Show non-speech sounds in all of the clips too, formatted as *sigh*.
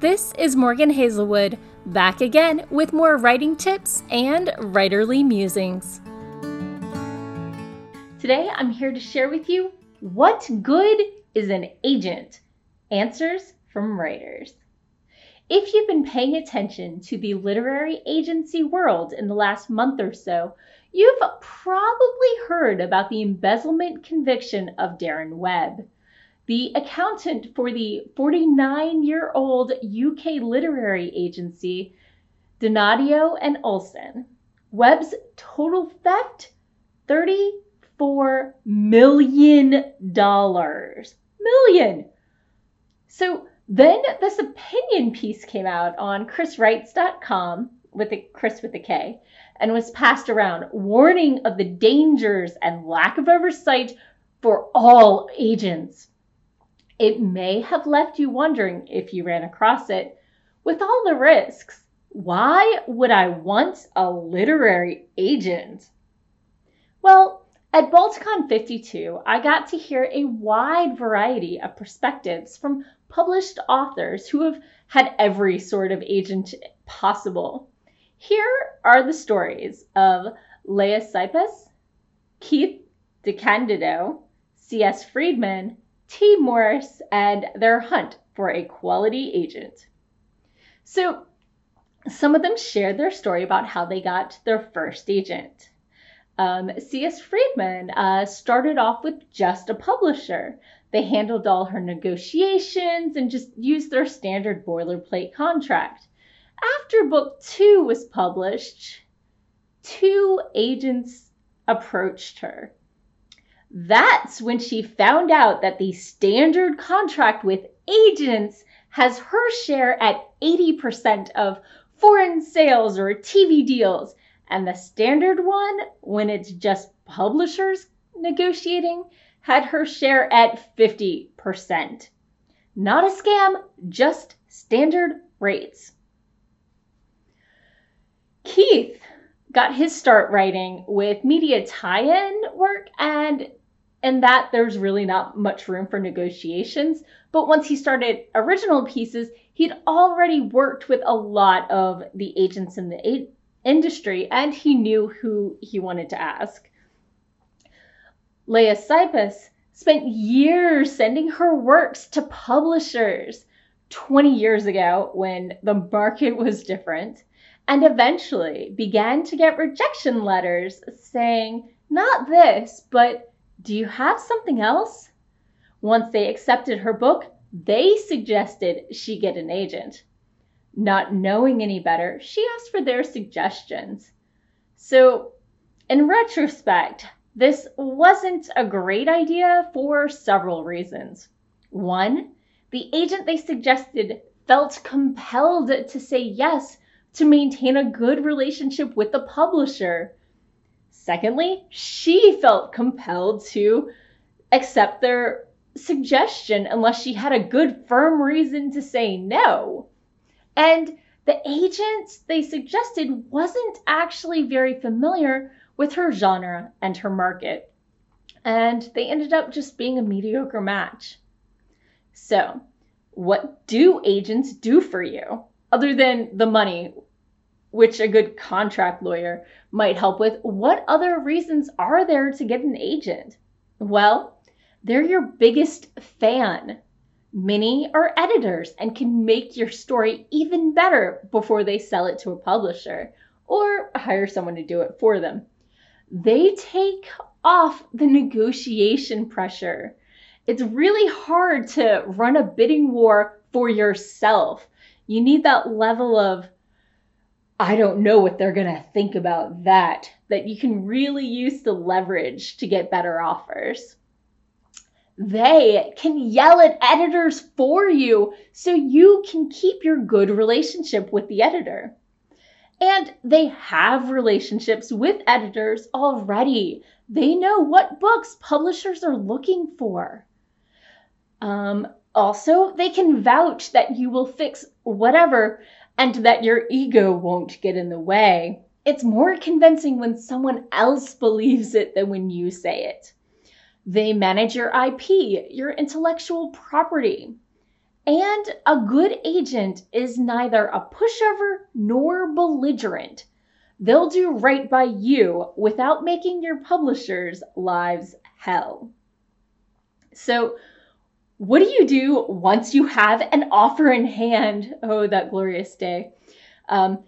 This is Morgan Hazelwood, back again with more writing tips and writerly musings. Today I'm here to share with you what good is an agent? Answers from writers. If you've been paying attention to the literary agency world in the last month or so, you've probably heard about the embezzlement conviction of Darin Webb. The accountant for the 49 year old UK literary agency, Donadio and Olson. Webb's total theft $34 million. Million! So then this opinion piece came out on kriswrites.com with a Kris with a K and was passed around warning of the dangers and lack of oversight for all agents. It may have left you wondering if you ran across it. With all the risks, why would I want a literary agent? Well, at Balticon 52, I got to hear a wide variety of perspectives from published authors who have had every sort of agent possible. Here are the stories of Leah Sipes, Keith DeCandido, C.S. Friedman, Tee Morris, and their hunt for a quality agent. So, some of them shared their story about how they got their first agent. Um, C.S. Friedman uh, started off with just a publisher. They handled all her negotiations and just used their standard boilerplate contract. After book two was published, two agents approached her. That's when she found out that the standard contract with agents has her share at 80% of foreign sales or TV deals, and the standard one, when it's just publishers negotiating, had her share at 50%. Not a scam, just standard rates. Keith got his start writing with media tie-in work and in that there's really not much room for negotiations. But once he started original pieces he'd already worked with a lot of the agents in the a- industry and he knew who he wanted to ask. Leah Sipes spent years sending her works to publishers 20 years ago when the market was different and eventually began to get rejection letters saying, Not this, but do you have something else? Once they accepted her book, they suggested she get an agent. Not knowing any better, she asked for their suggestions. So, in retrospect, this wasn't a great idea for several reasons. One, the agent they suggested felt compelled to say yes to maintain a good relationship with the publisher. Secondly, she felt compelled to accept their suggestion unless she had a good, firm reason to say no. And the agent they suggested wasn't actually very familiar with her genre and her market. And they ended up just being a mediocre match. So, what do agents do for you other than the money which a good contract lawyer might help with, what other reasons are there to get an agent? Well, they're your biggest fan. Many are editors and can make your story even better before they sell it to a publisher or hire someone to do it for them. They take off the negotiation pressure. It's really hard to run a bidding war for yourself. You need that level of I don't know what they're going to think about that, that you can really use the leverage to get better offers. They can yell at editors for you so you can keep your good relationship with the editor. And they have relationships with editors already. They know what books publishers are looking for. Um, also, they can vouch that you will fix whatever and that your ego won't get in the way. It's more convincing when someone else believes it than when you say it. They manage your IP, your intellectual property. And a good agent is neither a pushover nor belligerent. They'll do right by you without making your publishers' lives hell. So, what do you do once you have an offer in hand? Oh, that glorious day. Um,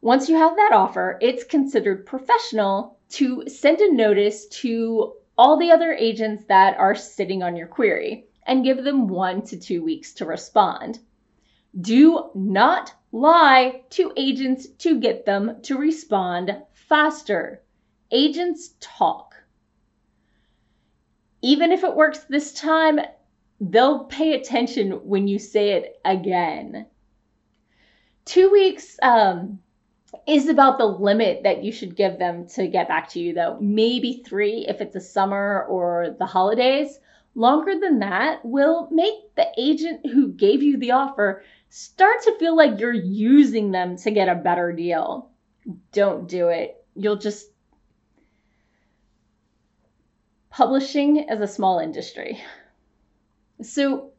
once you have that offer, it's considered professional to send a notice to all the other agents that are sitting on your query and give them one to two weeks to respond. Do not lie to agents to get them to respond faster. Agents talk. Even if it works this time, they'll pay attention when you say it again. Two weeks um, is about the limit that you should give them to get back to you, though. Maybe three if it's a summer or the holidays. Longer than that will make the agent who gave you the offer start to feel like you're using them to get a better deal. Don't do it. You'll just. Publishing is a small industry. So,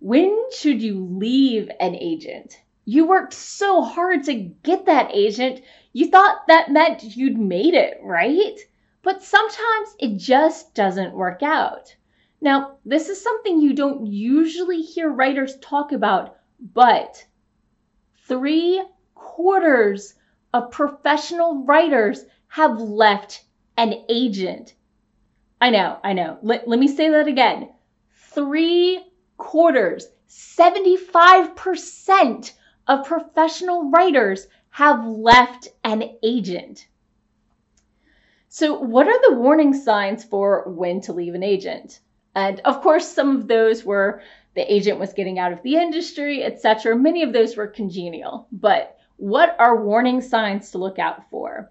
when should you leave an agent? You worked so hard to get that agent. You thought that meant you'd made it, right? But sometimes it just doesn't work out. Now, this is something you don't usually hear writers talk about, but three quarters of professional writers have left an agent. I know, I know. Let, let me say that again three quarters, 75% of professional writers have left an agent. So, what are the warning signs for when to leave an agent? And of course, some of those were the agent was getting out of the industry, etc. Many of those were congenial. But what are warning signs to look out for?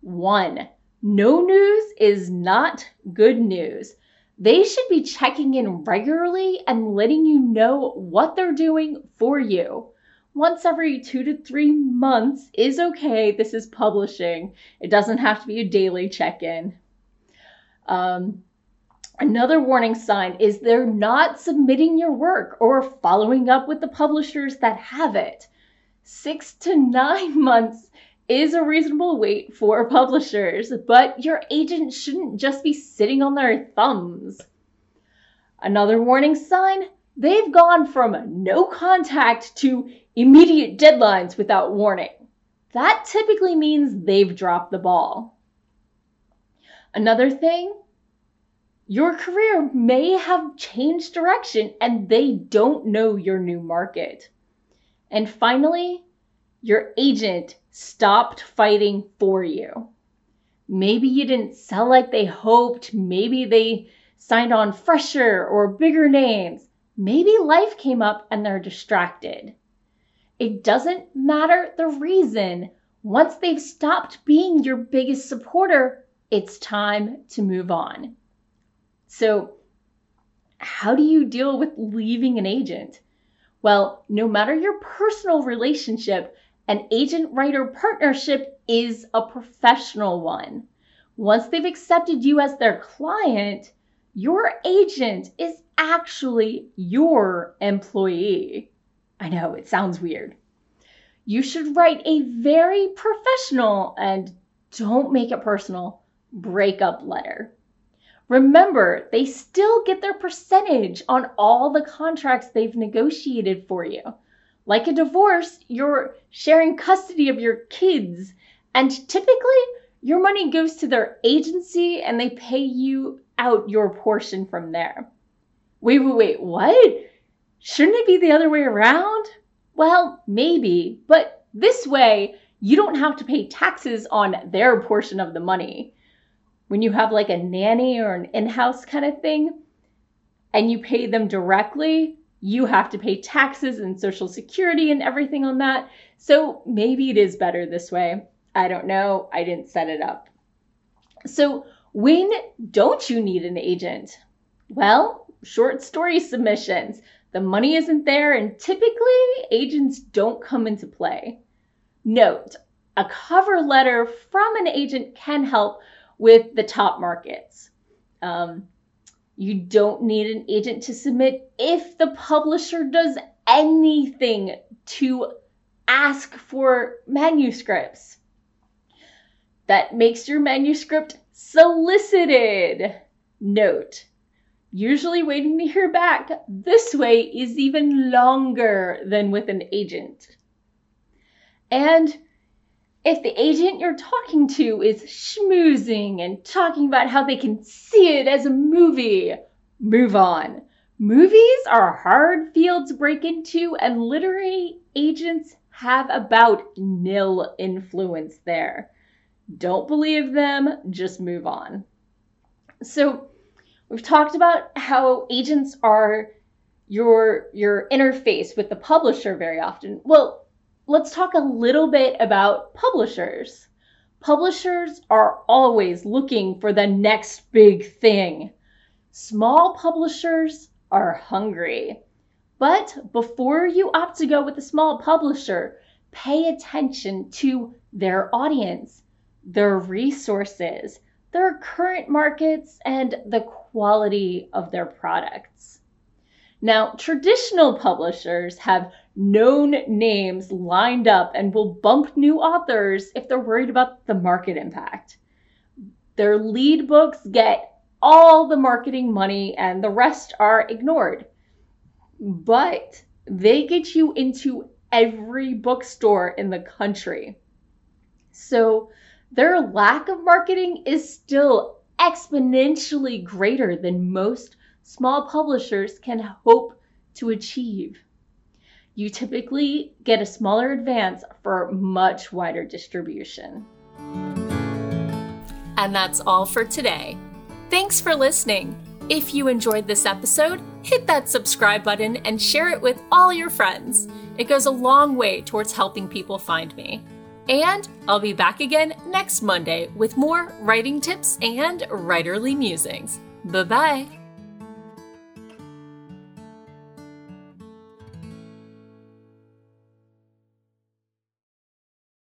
One, no news is not good news they should be checking in regularly and letting you know what they're doing for you. Once every two to three months is okay. This is publishing. It doesn't have to be a daily check in. Um, another warning sign is they're not submitting your work or following up with the publishers that have it. Six to nine *laughs* months is a reasonable wait for *laughs* publishers, but your agent shouldn't just be sitting on their thumbs. Another warning sign they've gone from no contact to immediate deadlines without warning. That typically means they've dropped the ball. Another thing, your career may have changed direction and they don't know your new market. And finally, your agent stopped fighting for you. Maybe you didn't sell like they hoped. Maybe they signed on fresher or bigger names. Maybe life came up and they're distracted. It doesn't matter the reason. Once they've stopped being your biggest supporter, it's time to move on. So, how do you deal with leaving an agent? Well, no matter your personal relationship, an agent writer partnership is a professional one. Once they've accepted you as their client, your agent is actually your employee. I know it sounds weird. You should write a very professional and don't make it personal breakup letter. Remember, they still get their percentage on all the contracts they've negotiated for you. Like a divorce, you're sharing custody of your kids, and typically your money goes to their agency and they pay you out your portion from there. Wait, wait, wait, what? Shouldn't it be the other way around? Well, maybe, but this way you don't have to pay taxes on their portion of the money. When you have like a nanny or an in house kind of thing and you pay them directly, you have to pay taxes and social security and everything on that. So maybe it is better this way. I don't know. I didn't set it up. So, when don't you need an agent? Well, short story submissions. The money isn't there, and typically agents don't come into play. Note a cover letter from an agent can help with the top markets. Um, You don't need an agent to submit if the publisher does anything to ask for manuscripts. That makes your manuscript solicited. Note, usually waiting to hear back this way is even longer than with an agent. And if the agent you're talking to is schmoozing and talking about how they can see it as a movie, move on. Movies are a hard field to break into, and literary agents have about nil influence there. Don't believe them, just move on. So, we've talked about how agents are your your interface with the publisher very often. Well, let's talk a little bit about publishers. Publishers are always looking for the next big thing. Small publishers are hungry. But before you opt to go with a small publisher, pay attention to their audience, their resources, their current markets, and the quality of their products. Now, traditional publishers have known names lined up and will bump new authors if they're worried about the market impact. Their lead books get all the marketing money and the rest are ignored. But they get you into every bookstore in the country. So their lack of marketing is still exponentially greater than most small publishers can hope to achieve. You typically get a smaller advance for much wider distribution. And that's all for today. Thanks for listening. If you enjoyed this episode, hit that subscribe button and share it with all your friends. It goes a long way towards helping people find me. And I'll be back again next Monday with more writing tips and writerly musings. Bye bye.